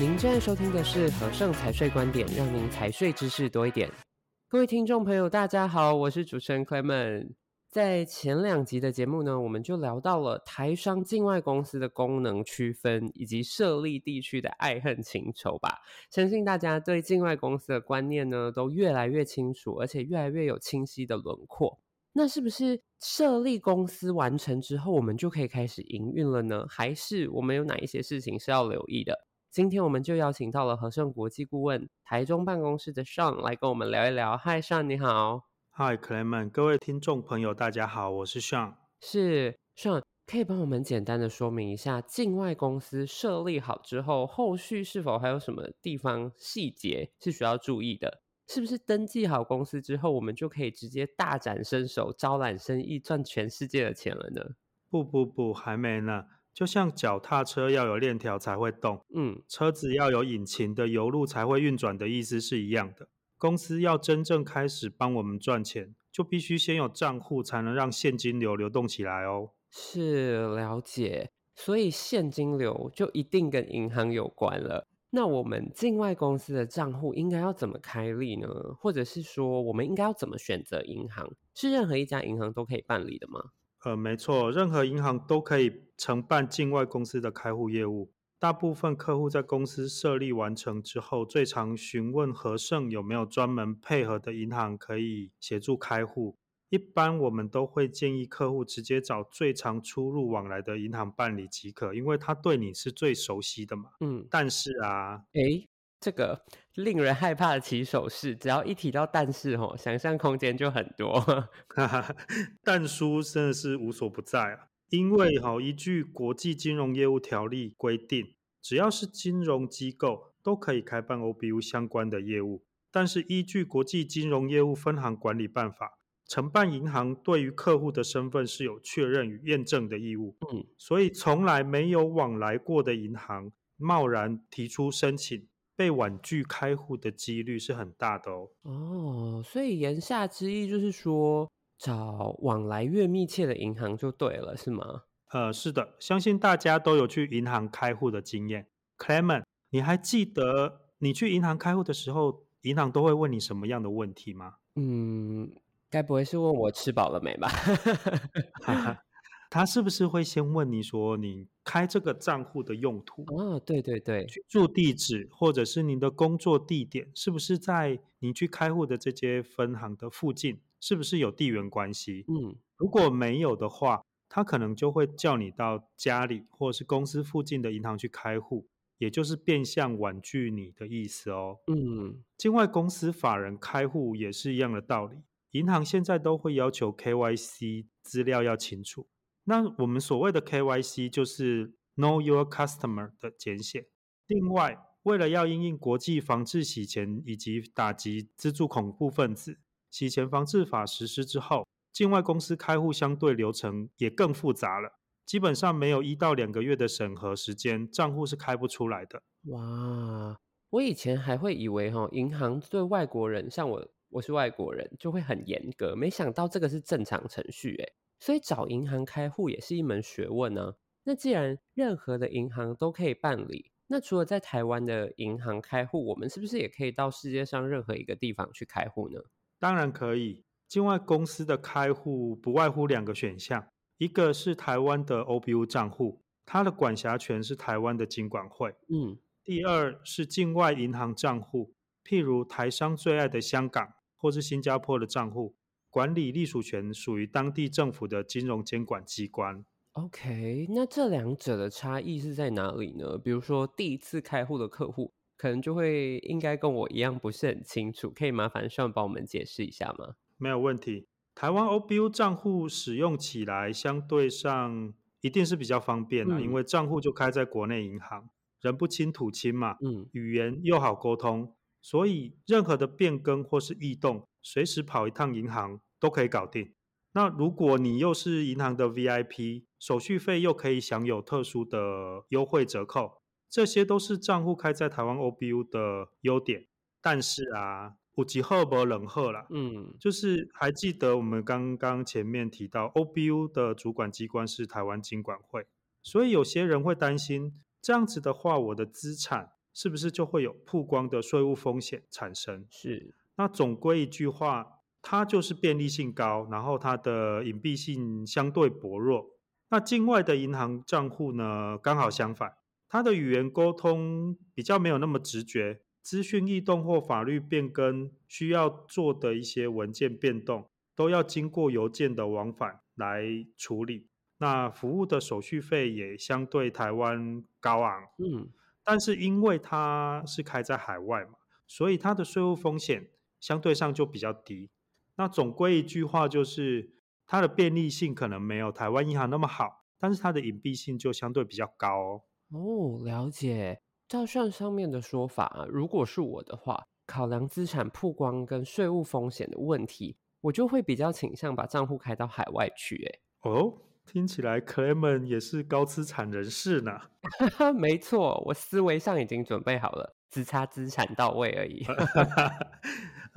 您正在收听的是和盛财税观点，让您财税知识多一点。各位听众朋友，大家好，我是主持人 Clement。在前两集的节目呢，我们就聊到了台商境外公司的功能区分，以及设立地区的爱恨情仇吧。相信大家对境外公司的观念呢，都越来越清楚，而且越来越有清晰的轮廓。那是不是设立公司完成之后，我们就可以开始营运了呢？还是我们有哪一些事情是要留意的？今天我们就邀请到了和盛国际顾问台中办公室的 Sean 来跟我们聊一聊。嗨，Sean 你好。Hi，Clement，各位听众朋友，大家好，我是 Sean。是 Sean，可以帮我们简单的说明一下，境外公司设立好之后，后续是否还有什么地方细节是需要注意的？是不是登记好公司之后，我们就可以直接大展身手，招揽生意，赚全世界的钱了呢？不不不，还没呢。就像脚踏车要有链条才会动，嗯，车子要有引擎的油路才会运转的意思是一样的。公司要真正开始帮我们赚钱，就必须先有账户，才能让现金流流动起来哦。是，了解，所以现金流就一定跟银行有关了。那我们境外公司的账户应该要怎么开立呢？或者是说，我们应该要怎么选择银行？是任何一家银行都可以办理的吗？呃，没错，任何银行都可以承办境外公司的开户业务。大部分客户在公司设立完成之后，最常询问和盛有没有专门配合的银行可以协助开户。一般我们都会建议客户直接找最常出入往来的银行办理即可，因为他对你是最熟悉的嘛。嗯，但是啊，诶这个令人害怕的起手式，只要一提到但是吼，想象空间就很多。但书真的是无所不在啊，因为哈，依据国际金融业务条例规定，只要是金融机构都可以开办 OBU 相关的业务，但是依据国际金融业务分行管理办法，承办银行对于客户的身份是有确认与验证的义务。嗯，所以从来没有往来过的银行，贸然提出申请。被婉拒开户的几率是很大的哦。哦，所以言下之意就是说，找往来越密切的银行就对了，是吗？呃，是的，相信大家都有去银行开户的经验。Clement，你还记得你去银行开户的时候，银行都会问你什么样的问题吗？嗯，该不会是问我吃饱了没吧？他是不是会先问你说，你开这个账户的用途？哦，对对对，居住地址或者是您的工作地点，是不是在你去开户的这些分行的附近？是不是有地缘关系？嗯，如果没有的话，他可能就会叫你到家里或者是公司附近的银行去开户，也就是变相婉拒你的意思哦。嗯，境外公司法人开户也是一样的道理，银行现在都会要求 KYC 资料要清楚。那我们所谓的 KYC 就是 Know Your Customer 的简写。另外，为了要因应国际防治洗钱以及打击资助恐怖分子，洗钱防治法实施之后，境外公司开户相对流程也更复杂了。基本上没有一到两个月的审核时间，账户是开不出来的。哇，我以前还会以为哈，银行对外国人，像我我是外国人，就会很严格，没想到这个是正常程序诶。所以找银行开户也是一门学问呢。那既然任何的银行都可以办理，那除了在台湾的银行开户，我们是不是也可以到世界上任何一个地方去开户呢？当然可以。境外公司的开户不外乎两个选项，一个是台湾的 OBU 账户，它的管辖权是台湾的金管会。嗯。第二是境外银行账户，譬如台商最爱的香港或是新加坡的账户。管理隶属权属于当地政府的金融监管机关。OK，那这两者的差异是在哪里呢？比如说，第一次开户的客户可能就会应该跟我一样不是很清楚，可以麻烦 Sean 帮我们解释一下吗？没有问题。台湾 OBU 账户使用起来相对上一定是比较方便的，嗯，因为账户就开在国内银行，人不亲土亲嘛，嗯，语言又好沟通，所以任何的变更或是异动。随时跑一趟银行都可以搞定。那如果你又是银行的 VIP，手续费又可以享有特殊的优惠折扣，这些都是账户开在台湾 OBU 的优点。但是啊，有一好没两好啦。嗯，就是还记得我们刚刚前面提到 OBU 的主管机关是台湾金管会，所以有些人会担心，这样子的话，我的资产是不是就会有曝光的税务风险产生？是。那总归一句话，它就是便利性高，然后它的隐蔽性相对薄弱。那境外的银行账户呢，刚好相反，它的语言沟通比较没有那么直觉，资讯异动或法律变更需要做的一些文件变动，都要经过邮件的往返来处理。那服务的手续费也相对台湾高昂。嗯，但是因为它是开在海外嘛，所以它的税务风险相对上就比较低。那总归一句话就是。它的便利性可能没有台湾银行那么好，但是它的隐蔽性就相对比较高哦。哦，了解。照上上面的说法，如果是我的话，考量资产曝光跟税务风险的问题，我就会比较倾向把账户开到海外去。诶，哦，听起来 Clement 也是高资产人士呢。没错，我思维上已经准备好了，只差资产到位而已。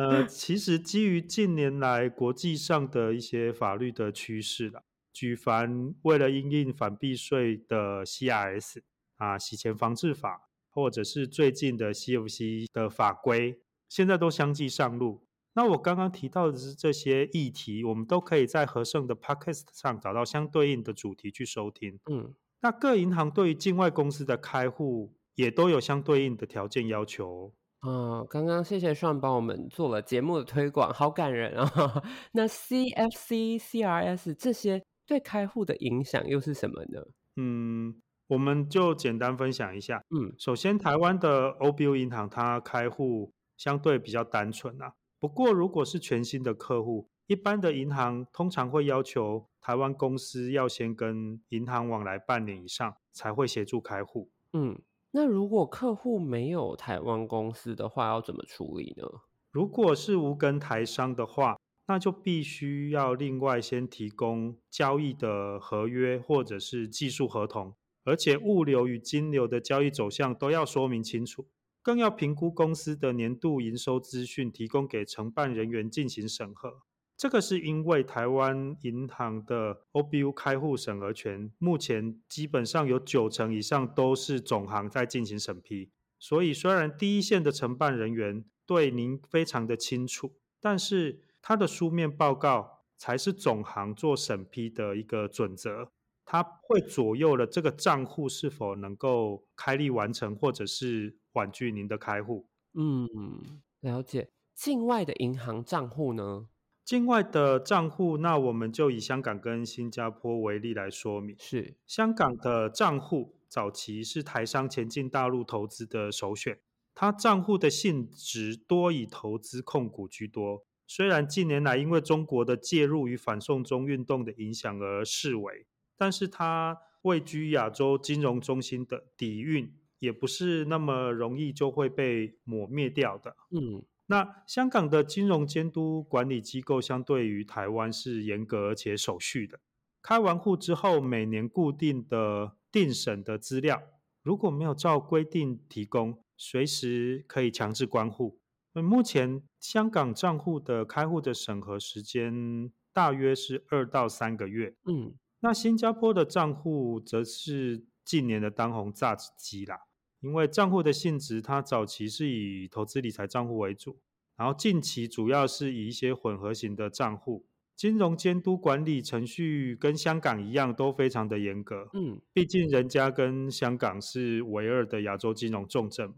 呃，其实基于近年来国际上的一些法律的趋势啦，举凡为了因应反避税的 CRS 啊、洗钱防治法，或者是最近的 CFC 的法规，现在都相继上路。那我刚刚提到的是这些议题，我们都可以在和盛的 Podcast 上找到相对应的主题去收听。嗯，那各银行对于境外公司的开户也都有相对应的条件要求。哦，刚刚谢谢 Sean 帮我们做了节目的推广，好感人啊、哦！那 CFC、CRS 这些对开户的影响又是什么呢？嗯，我们就简单分享一下。嗯，首先，台湾的 OBU 银行它开户相对比较单纯啊。不过，如果是全新的客户，一般的银行通常会要求台湾公司要先跟银行往来半年以上，才会协助开户。嗯。那如果客户没有台湾公司的话，要怎么处理呢？如果是无根台商的话，那就必须要另外先提供交易的合约或者是技术合同，而且物流与金流的交易走向都要说明清楚，更要评估公司的年度营收资讯，提供给承办人员进行审核。这个是因为台湾银行的 OBU 开户审核权，目前基本上有九成以上都是总行在进行审批，所以虽然第一线的承办人员对您非常的清楚，但是他的书面报告才是总行做审批的一个准则，它会左右了这个账户是否能够开立完成，或者是婉拒您的开户。嗯，了解。境外的银行账户呢？境外的账户，那我们就以香港跟新加坡为例来说明。是香港的账户早期是台商前进大陆投资的首选，它账户的性质多以投资控股居多。虽然近年来因为中国的介入与反送中运动的影响而视为，但是它位居亚洲金融中心的底蕴，也不是那么容易就会被抹灭掉的。嗯。那香港的金融监督管理机构相对于台湾是严格而且守序的。开完户之后，每年固定的定审的资料，如果没有照规定提供，随时可以强制关户。目前香港账户的开户的审核时间大约是二到三个月。嗯，那新加坡的账户则是近年的当红炸子鸡啦。因为账户的性质，它早期是以投资理财账户为主，然后近期主要是以一些混合型的账户，金融监督管理程序跟香港一样都非常的严格。嗯，毕竟人家跟香港是唯二的亚洲金融重镇嘛。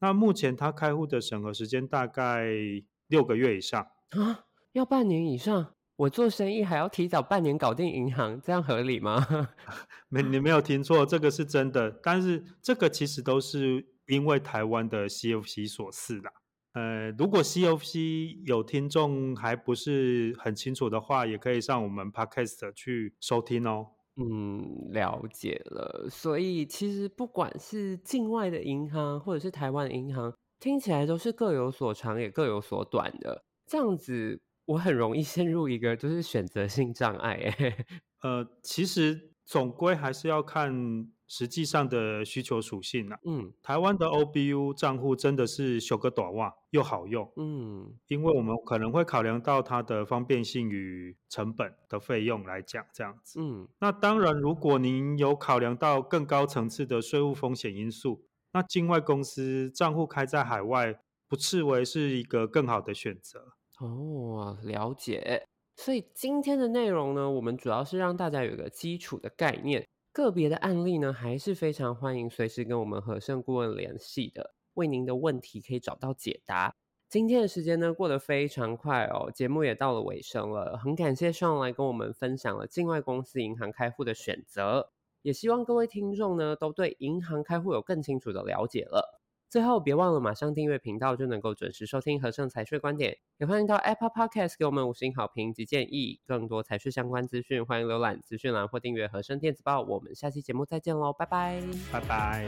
那目前它开户的审核时间大概六个月以上啊，要半年以上。我做生意还要提早半年搞定银行，这样合理吗？没，你没有听错，这个是真的。但是这个其实都是因为台湾的 CFC 所赐的。呃，如果 CFC 有听众还不是很清楚的话，也可以上我们 Podcast 去收听哦。嗯，了解了。所以其实不管是境外的银行或者是台湾的银行，听起来都是各有所长也各有所短的。这样子。我很容易陷入一个就是选择性障碍，哎，呃，其实总归还是要看实际上的需求属性啦。嗯，台湾的 OBU 账户真的是修个短袜又好用，嗯，因为我们可能会考量到它的方便性与成本的费用来讲，这样子。嗯，那当然，如果您有考量到更高层次的税务风险因素，那境外公司账户开在海外，不视为是一个更好的选择。哦，了解。所以今天的内容呢，我们主要是让大家有一个基础的概念。个别的案例呢，还是非常欢迎随时跟我们和盛顾问联系的，为您的问题可以找到解答。今天的时间呢，过得非常快哦，节目也到了尾声了。很感谢 Sean 来跟我们分享了境外公司银行开户的选择，也希望各位听众呢，都对银行开户有更清楚的了解了。最后，别忘了马上订阅频道，就能够准时收听和盛财税观点。也欢迎到 Apple Podcast 给我们五星好评及建议。更多财税相关资讯，欢迎浏览资讯栏或订阅和盛电子报。我们下期节目再见喽，拜拜，拜拜。